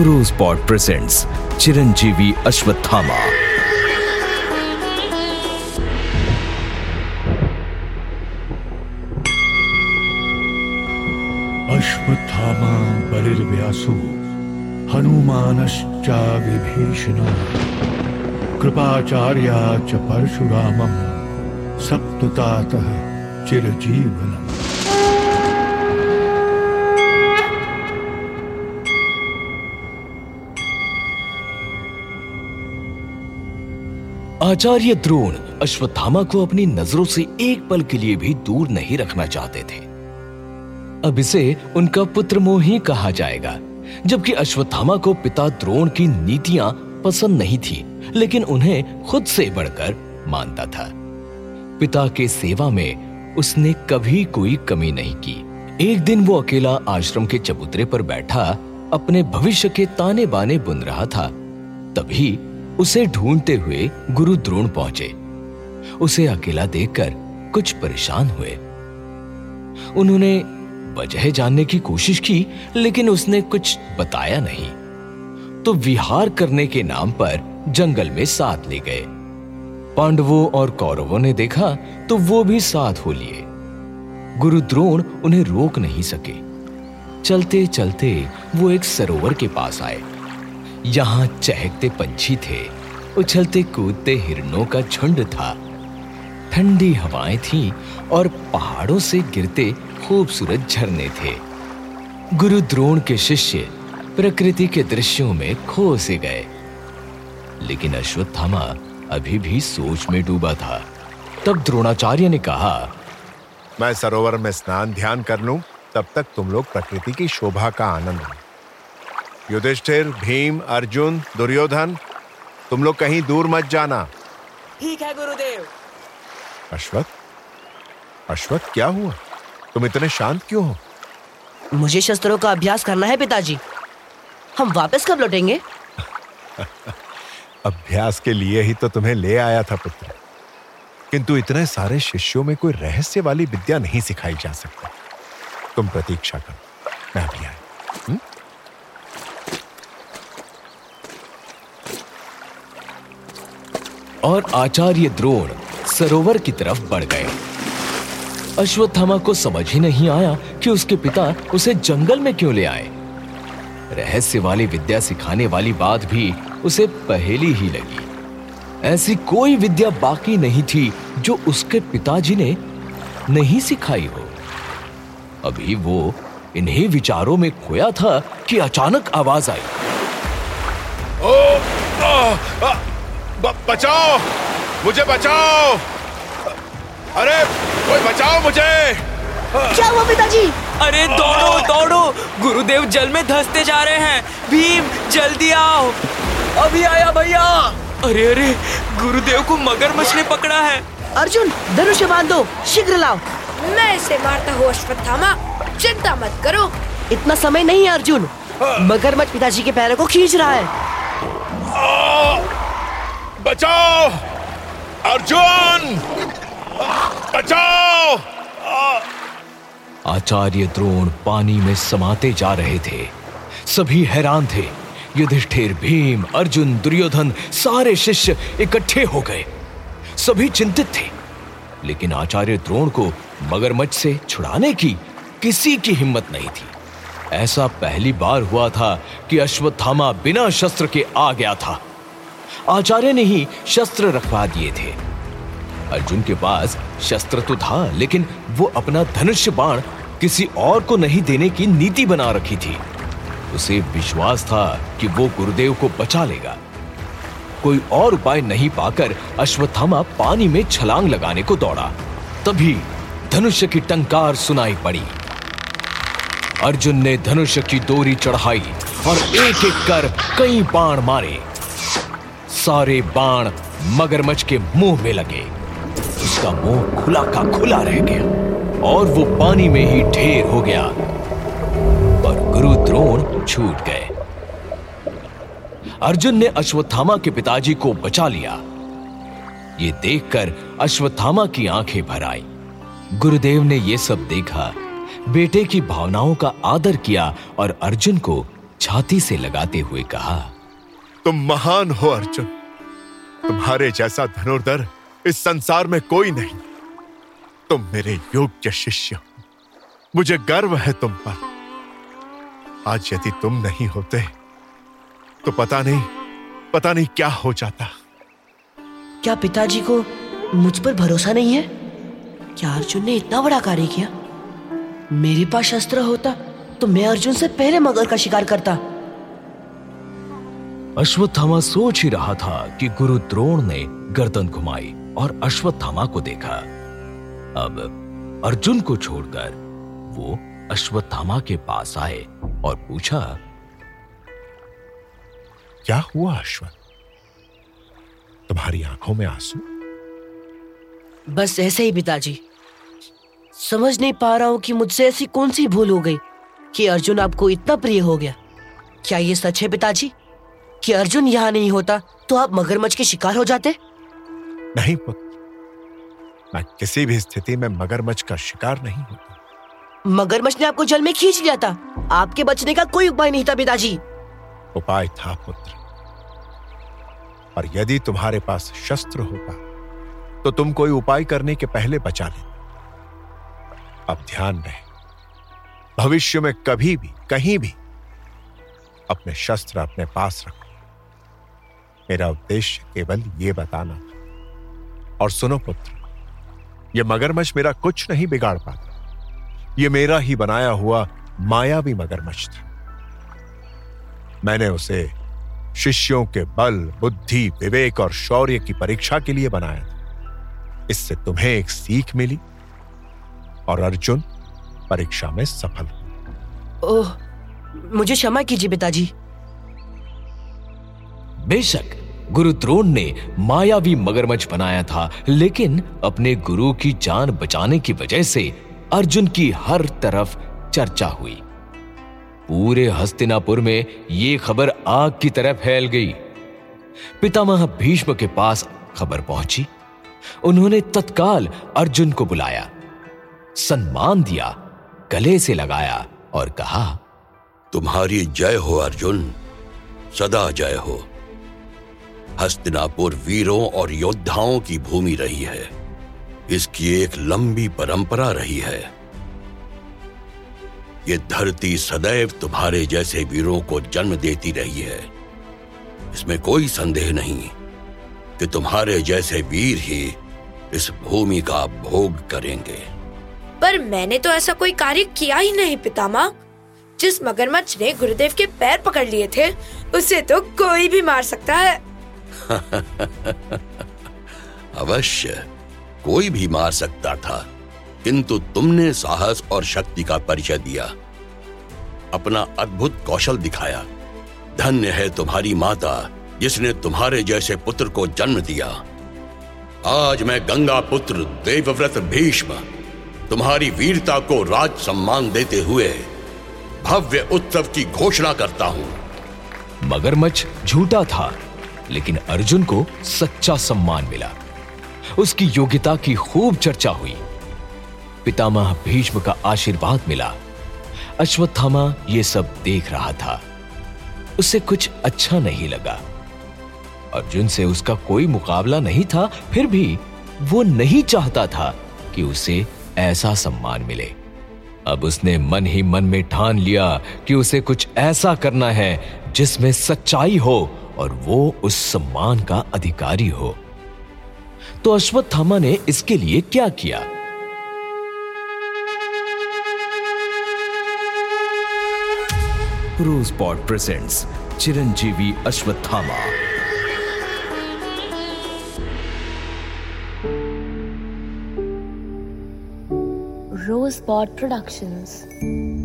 रोज pot presents Chiranjeevi Ashwatthama Ashwatthama बलिर्व्यासो हनुमानश्चा विभीषण कृपाचार्या च परशुरामम् सप्ततातः चिरजीवनम् आचार्य द्रोण अश्वत्थामा को अपनी नज़रों से एक पल के लिए भी दूर नहीं रखना चाहते थे। अब इसे उनका पुत्र मोही कहा जाएगा, जबकि अश्वत्थामा को पिता द्रोण की नीतियाँ पसंद नहीं थी, लेकिन उन्हें खुद से बढ़कर मानता था। पिता के सेवा में उसने कभी कोई कमी नहीं की। एक दिन वो अकेला आश्रम के चबूतरे पर बैठा, अपने भविष्य के ताने बाने बुन रहा था। तभी उसे ढूंढते हुए गुरु द्रोण पहुँचे। उसे अकेला देखकर कुछ परेशान हुए। उन्होंने वजह जानने की कोशिश की, लेकिन उसने कुछ बताया नहीं। तो विहार करने के नाम पर जंगल में साथ ले गए। पांडवों और कौरवों ने देखा तो वो भी साथ हो लिए। गुरु द्रोण उन्हें रोक नहीं सके। चलते चलते वो एक सरोवर के पास आए। यहाँ चहकते पंछी थे, उछलते कूदते हिरणों का झुंड था। ठंडी हवाएँ थीं और पहाड़ों से गिरते खूबसूरत झरने थे। गुरु द्रोण के शिष्य प्रकृति के दृश्यों में खो से गए। लेकिन अश्वत्थामा अभी भी सोच में डूबा था। तब द्रोणाचार्य ने कहा, मैं सरोवर में स्नान ध्यान कर लूँ, तब तक तुम लोग प्रकृति की शोभा का आनंद लो। युधिष्ठिर भीम अर्जुन दुर्योधन तुम लोग कहीं दूर मत जाना। ठीक है गुरुदेव। अश्वत्थ? अश्वत्थ क्या हुआ? तुम इतने शांत क्यों हो? मुझे शस्त्रों का अभ्यास करना है पिताजी। हम वापस कब लौटेंगे? अभ्यास के लिए ही तो तुम्हें ले आया था पुत्र। किंतु इतने सारे शिष्यों में कोई रहस्य वाली विद्या नहीं सिखाई जा सकती। तुम प्रतीक्षा करो मैं अभी आया हम्म? और आचार्य द्रोण सरोवर की तरफ़ बढ़ गए। अश्वत्थामा को समझ ही नहीं आया कि उसके पिता उसे जंगल में क्यों ले आए। रहस्य वाली विद्या सिखाने वाली बात भी उसे पहेली ही लगी। ऐसी कोई विद्या बाकी नहीं थी जो उसके पिताजी ने नहीं सिखाई हो। अभी वो इन्हीं विचारों में खोया था कि अचानक आवाज़ आई। ओ, आ, आ, ब, बचाओ! मुझे बचाओ! अरे कोई बचाओ मुझे! क्या हुआ पिताजी? अरे दौड़ो दौड़ो! गुरुदेव जल में धंसते जा रहे हैं। भीम जल्दी आओ। अभी आया भैया। अरे अरे गुरुदेव को मगरमच्छ ने पकड़ा है। अर्जुन धनुष बाँध। दो शीघ्र लाओ। मैं इसे मारता हूँ अश्वत्थामा। चिंता मत करो। इतना समय नहीं है अर्जुन। मगरमच्छ पिताजी के पैरों को खींच रहा है। आ, बचाओ, अर्जुन! बचाओ! आचार्य द्रोण पानी में समाते जा रहे थे। सभी हैरान थे। युधिष्ठिर, भीम, अर्जुन, दुर्योधन, सारे शिष्य इकट्ठे हो गए। सभी चिंतित थे। लेकिन आचार्य द्रोण को मगरमच्छ से छुड़ाने की किसी की हिम्मत नहीं थी। ऐसा पहली बार हुआ था कि अश्वत्थामा बिना शस्त्र के आ गया था। आचार्य ने ही शस्त्र रखवा दिए थे। अर्जुन के पास शस्त्र तो था, लेकिन वो अपना धनुष्य बाण किसी और को नहीं देने की नीति बना रखी थी। उसे विश्वास था कि वो गुरुदेव को बचा लेगा। कोई और उपाय नहीं पाकर अश्वत्थामा पानी में छलांग लगाने को दौड़ा। तभी धनुष्य की टंकार सुनाई पड़ी। अर्जुन ने धनुष्य की डोरी चढ़ाई और एक एक कर कई बाण मारे। सारे बाण मगरमच्छ के मुँह में लगे। उसका मुँह खुला का खुला रह गया और वो पानी में ही ढेर हो गया। और गुरु द्रोण छूट गए। अर्जुन ने अश्वत्थामा के पिताजी को बचा लिया। ये देखकर अश्वत्थामा की आँखें भर आई। गुरुदेव ने यह सब देखा। बेटे की भावनाओं का आदर किया और अर्जुन को छाती से लगाते हुए कहा तुम महान हो, अर्जुन। तुम्हारे जैसा धनुर्धर इस संसार में कोई नहीं। तुम मेरे योग्य शिष्य हो। मुझे गर्व है तुम पर। आज यदि तुम नहीं होते तो पता नहीं पता नहीं क्या हो जाता। क्या पिताजी को मुझ पर भरोसा नहीं है? क्या अर्जुन ने इतना बड़ा कार्य किया? मेरे पास शस्त्र होता तो मैं अर्जुन से पहले मगर का शिकार करता। अश्वत्थामा सोच ही रहा था कि गुरु द्रोण ने गर्दन घुमाई और अश्वत्थामा को देखा। अब अर्जुन को छोड़कर वो अश्वत्थामा के पास आए और पूछा, क्या हुआ अश्वत्थ तुम्हारी आँखों में आँसू? बस ऐसे ही पिताजी। समझ नहीं पा रहा हूँ कि मुझसे ऐसी कौन सी भूल हो गई कि अर्जुन आपको इतना प्रिय हो गया। क्या ये सच है पिताजी? कि अर्जुन यहाँ नहीं होता तो आप मगरमच्छ के शिकार हो जाते? नहीं पुत्र मैं किसी भी स्थिति में मगरमच्छ का शिकार नहीं होता। मगरमच्छ ने आपको जल में खींच लिया था। आपके बचने का कोई उपाय नहीं था पिताजी। उपाय था पुत्र। और यदि तुम्हारे पास शस्त्र होता तो तुम कोई उपाय करने के पहले बचा ले अब ध्यान रहे भविष्य में कभी भी कहीं भी अपने शस्त्र अपने पास रखो। मेरा उद्देश्य केवल ये बताना था। और सुनो पुत्र ये मगरमच्छ मेरा कुछ नहीं बिगाड़ पाता। ये मेरा ही बनाया हुआ मायावी मगरमच्छ था। मैंने उसे शिष्यों के बल बुद्धि विवेक और शौर्य की परीक्षा के लिए बनाया था। इससे तुम्हें एक सीख मिली और अर्जुन परीक्षा में सफल ओह मुझे क्षमा कीजिए पिताजी। बेशक गुरु द्रोण ने मायावी मगरमच्छ बनाया था, लेकिन अपने गुरु की जान बचाने की वजह से अर्जुन की हर तरफ़ चर्चा हुई। पूरे हस्तिनापुर में यह खबर आग की तरह फैल गई। पितामह भीष्म के पास खबर पहुँची। उन्होंने तत्काल अर्जुन को बुलाया, सम्मान दिया, गले से लगाया और कहा, तुम्हारी जय हो अर्जुन, सदा जय हो। हस्तिनापुर वीरों और योद्धाओं की भूमि रही है। इसकी एक लंबी परंपरा रही है। ये धरती सदैव तुम्हारे जैसे वीरों को जन्म देती रही है। इसमें कोई संदेह नहीं कि तुम्हारे जैसे वीर ही इस भूमि का भोग करेंगे। पर मैंने तो ऐसा कोई कार्य किया ही नहीं, पितामह। जिस मगरमच्छ ने गुरुदेव के पैर पकड़ लिए थे, उसे तो कोई भी मार सकता है। अवश्य, कोई भी मार सकता था, किंतु तुमने साहस और शक्ति का परिचय दिया। अपना अद्भुत कौशल दिखाया। धन्य है तुम्हारी माता, जिसने तुम्हारे जैसे पुत्र को जन्म दिया। आज मैं गंगा पुत्र देवव्रत भीष्म, तुम्हारी वीरता को राज सम्मान देते हुए भव्य उत्सव की घोषणा करता हूँ। मगरमच्छ झूठा था। लेकिन अर्जुन को सच्चा सम्मान मिला। उसकी योग्यता की खूब चर्चा हुई। पितामह भीष्म का आशीर्वाद मिला। अश्वत्थामा ये सब देख रहा था। उसे कुछ अच्छा नहीं लगा। अर्जुन से उसका कोई मुकाबला नहीं था, फिर भी वो नहीं चाहता था कि उसे ऐसा सम्मान मिले। अब उसने मन ही मन में ठान लिया कि उसे कुछ ऐसा करना है जिसमें सच्चाई हो। और वो उस सम्मान का अधिकारी हो। तो अश्वत्थामा ने इसके लिए क्या किया? Rosebud presents Chiranjeevi Ashwatthama Rosebud Productions.